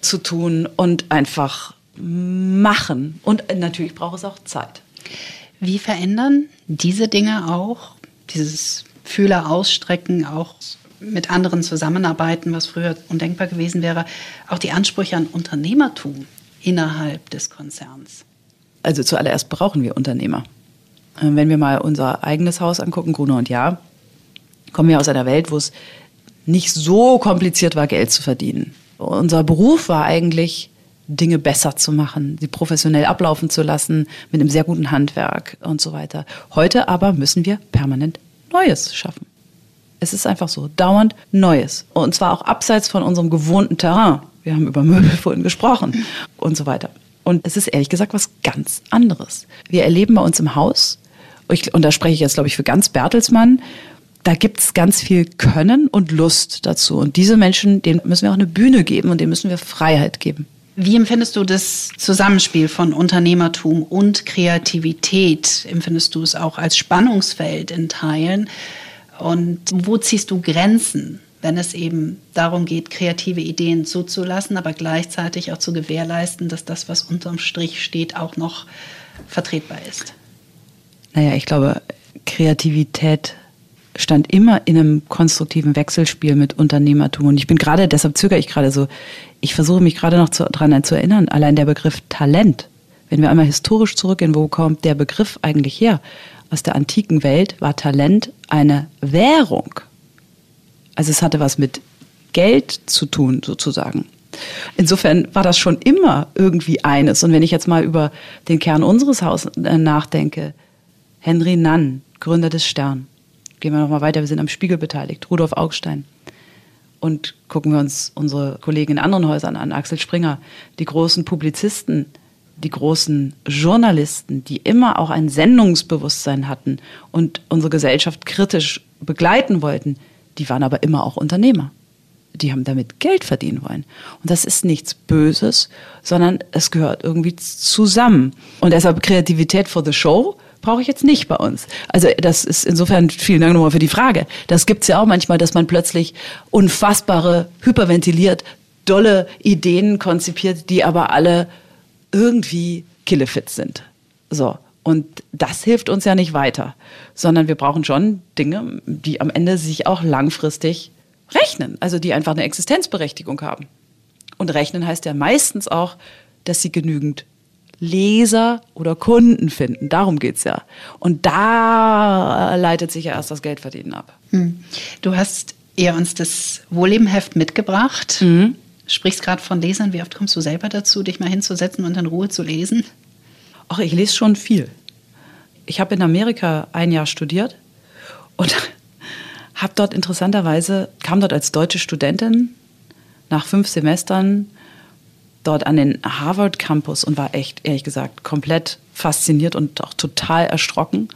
zu tun und einfach machen. Und natürlich braucht es auch Zeit. Wie verändern diese Dinge auch, dieses Fühler ausstrecken, auch mit anderen zusammenarbeiten, was früher undenkbar gewesen wäre, auch die Ansprüche an Unternehmertum innerhalb des Konzerns? Also zuallererst brauchen wir Unternehmer. Ähm, wenn wir mal unser eigenes Haus angucken, Gruner und Ja, kommen wir aus einer Welt, wo es nicht so kompliziert war, Geld zu verdienen. Unser Beruf war eigentlich, Dinge besser zu machen, sie professionell ablaufen zu lassen, mit einem sehr guten Handwerk und so weiter. Heute aber müssen wir permanent Neues schaffen. Es ist einfach so, dauernd Neues. Und zwar auch abseits von unserem gewohnten Terrain. Wir haben über Möbel vorhin gesprochen und so weiter. Und es ist ehrlich gesagt was ganz anderes. Wir erleben bei uns im Haus, und da spreche ich jetzt, glaube ich, für ganz Bertelsmann, da gibt es ganz viel Können und Lust dazu. Und diese Menschen, denen müssen wir auch eine Bühne geben und denen müssen wir Freiheit geben. Wie empfindest du das Zusammenspiel von Unternehmertum und Kreativität? Empfindest du es auch als Spannungsfeld in Teilen? Und wo ziehst du Grenzen, wenn es eben darum geht, kreative Ideen zuzulassen, aber gleichzeitig auch zu gewährleisten, dass das, was unterm Strich steht, auch noch vertretbar ist? Naja, ich glaube, Kreativität stand immer in einem konstruktiven Wechselspiel mit Unternehmertum. Und ich bin gerade, deshalb zögere ich gerade so, ich versuche mich gerade noch daran zu erinnern, allein der Begriff Talent, wenn wir einmal historisch zurückgehen, wo kommt der Begriff eigentlich her? Aus der antiken Welt war Talent eine Währung. Also es hatte was mit Geld zu tun, sozusagen. Insofern war das schon immer irgendwie eines. Und wenn ich jetzt mal über den Kern unseres Hauses äh, nachdenke, Henry Nann, Gründer des Stern, Gehen wir nochmal weiter, wir sind am Spiegel beteiligt, Rudolf Augstein. Und gucken wir uns unsere Kollegen in anderen Häusern an, Axel Springer, die großen Publizisten, die großen Journalisten, die immer auch ein Sendungsbewusstsein hatten und unsere Gesellschaft kritisch begleiten wollten, die waren aber immer auch Unternehmer. Die haben damit Geld verdienen wollen. Und das ist nichts Böses, sondern es gehört irgendwie zusammen. Und deshalb Kreativität for the Show brauche ich jetzt nicht bei uns. Also das ist insofern vielen Dank nochmal für die Frage. Das gibt es ja auch manchmal, dass man plötzlich unfassbare, hyperventiliert, dolle Ideen konzipiert, die aber alle irgendwie killefit sind. So. Und das hilft uns ja nicht weiter, sondern wir brauchen schon Dinge, die am Ende sich auch langfristig rechnen, also die einfach eine Existenzberechtigung haben. Und rechnen heißt ja meistens auch, dass sie genügend Leser oder Kunden finden. Darum geht's ja. Und da leitet sich ja erst das Geldverdienen ab. Hm. Du hast ihr uns das Wohllebenheft mitgebracht. Mhm. Sprichst gerade von Lesern. Wie oft kommst du selber dazu, dich mal hinzusetzen und in Ruhe zu lesen? Ach, ich lese schon viel. Ich habe in Amerika ein Jahr studiert und habe dort interessanterweise, kam dort als deutsche Studentin nach fünf Semestern dort an den Harvard Campus und war echt, ehrlich gesagt, komplett fasziniert und auch total erschrocken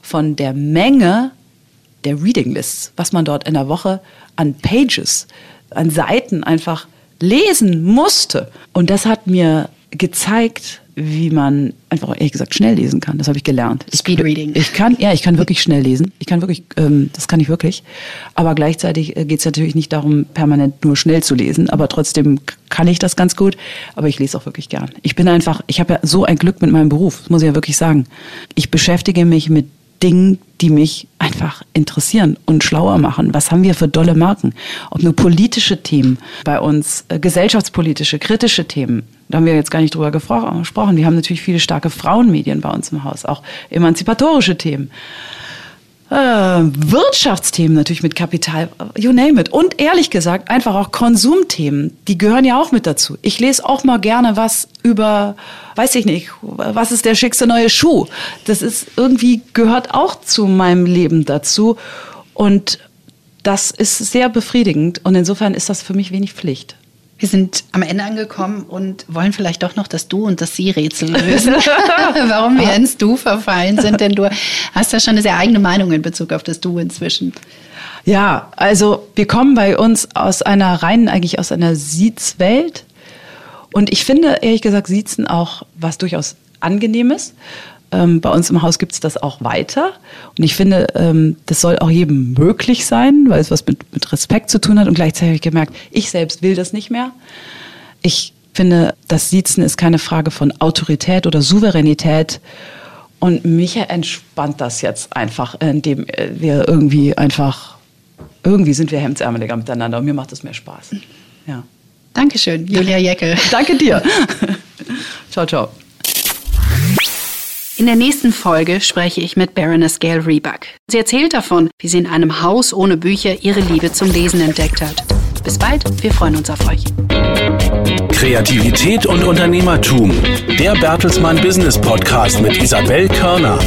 von der Menge der Reading Lists, was man dort in der Woche an Pages, an Seiten einfach lesen musste. Und das hat mir gezeigt, wie man einfach ehrlich gesagt schnell lesen kann. Das habe ich gelernt. Speed Reading. Ich kann, ja, ich kann wirklich schnell lesen. Ich kann wirklich, ähm, das kann ich wirklich. Aber gleichzeitig äh, geht es natürlich nicht darum, permanent nur schnell zu lesen. Aber trotzdem kann ich das ganz gut. Aber ich lese auch wirklich gern. Ich bin einfach, ich habe ja so ein Glück mit meinem Beruf, das muss ich ja wirklich sagen. Ich beschäftige mich mit Dingen, die mich einfach interessieren und schlauer machen. Was haben wir für dolle Marken? Ob nur politische Themen bei uns, äh, gesellschaftspolitische, kritische Themen. Da haben wir jetzt gar nicht drüber gesprochen. Wir haben natürlich viele starke Frauenmedien bei uns im Haus, auch emanzipatorische Themen. Äh, Wirtschaftsthemen natürlich mit Kapital, you name it. Und ehrlich gesagt, einfach auch Konsumthemen, die gehören ja auch mit dazu. Ich lese auch mal gerne was über, weiß ich nicht, was ist der schickste neue Schuh. Das ist irgendwie, gehört auch zu meinem Leben dazu. Und das ist sehr befriedigend. Und insofern ist das für mich wenig Pflicht. Wir sind am Ende angekommen und wollen vielleicht doch noch das Du und das Sie-Rätsel lösen. Warum wir ins Du verfallen sind, denn du hast ja schon eine sehr eigene Meinung in Bezug auf das Du inzwischen. Ja, also wir kommen bei uns aus einer reinen, eigentlich aus einer Siezwelt. Und ich finde, ehrlich gesagt, Siezen auch was durchaus Angenehmes. Ähm, bei uns im Haus gibt es das auch weiter. Und ich finde, ähm, das soll auch jedem möglich sein, weil es was mit, mit Respekt zu tun hat. Und gleichzeitig habe ich gemerkt, ich selbst will das nicht mehr. Ich finde, das Siezen ist keine Frage von Autorität oder Souveränität. Und mich entspannt das jetzt einfach, indem wir irgendwie einfach, irgendwie sind wir hemdsärmeliger miteinander und mir macht es mehr Spaß. Ja. Dankeschön, Julia Jeckel. Danke dir. ciao, ciao. In der nächsten Folge spreche ich mit Baroness Gail Rebuck. Sie erzählt davon, wie sie in einem Haus ohne Bücher ihre Liebe zum Lesen entdeckt hat. Bis bald, wir freuen uns auf euch. Kreativität und Unternehmertum. Der Bertelsmann Business Podcast mit Isabel Körner.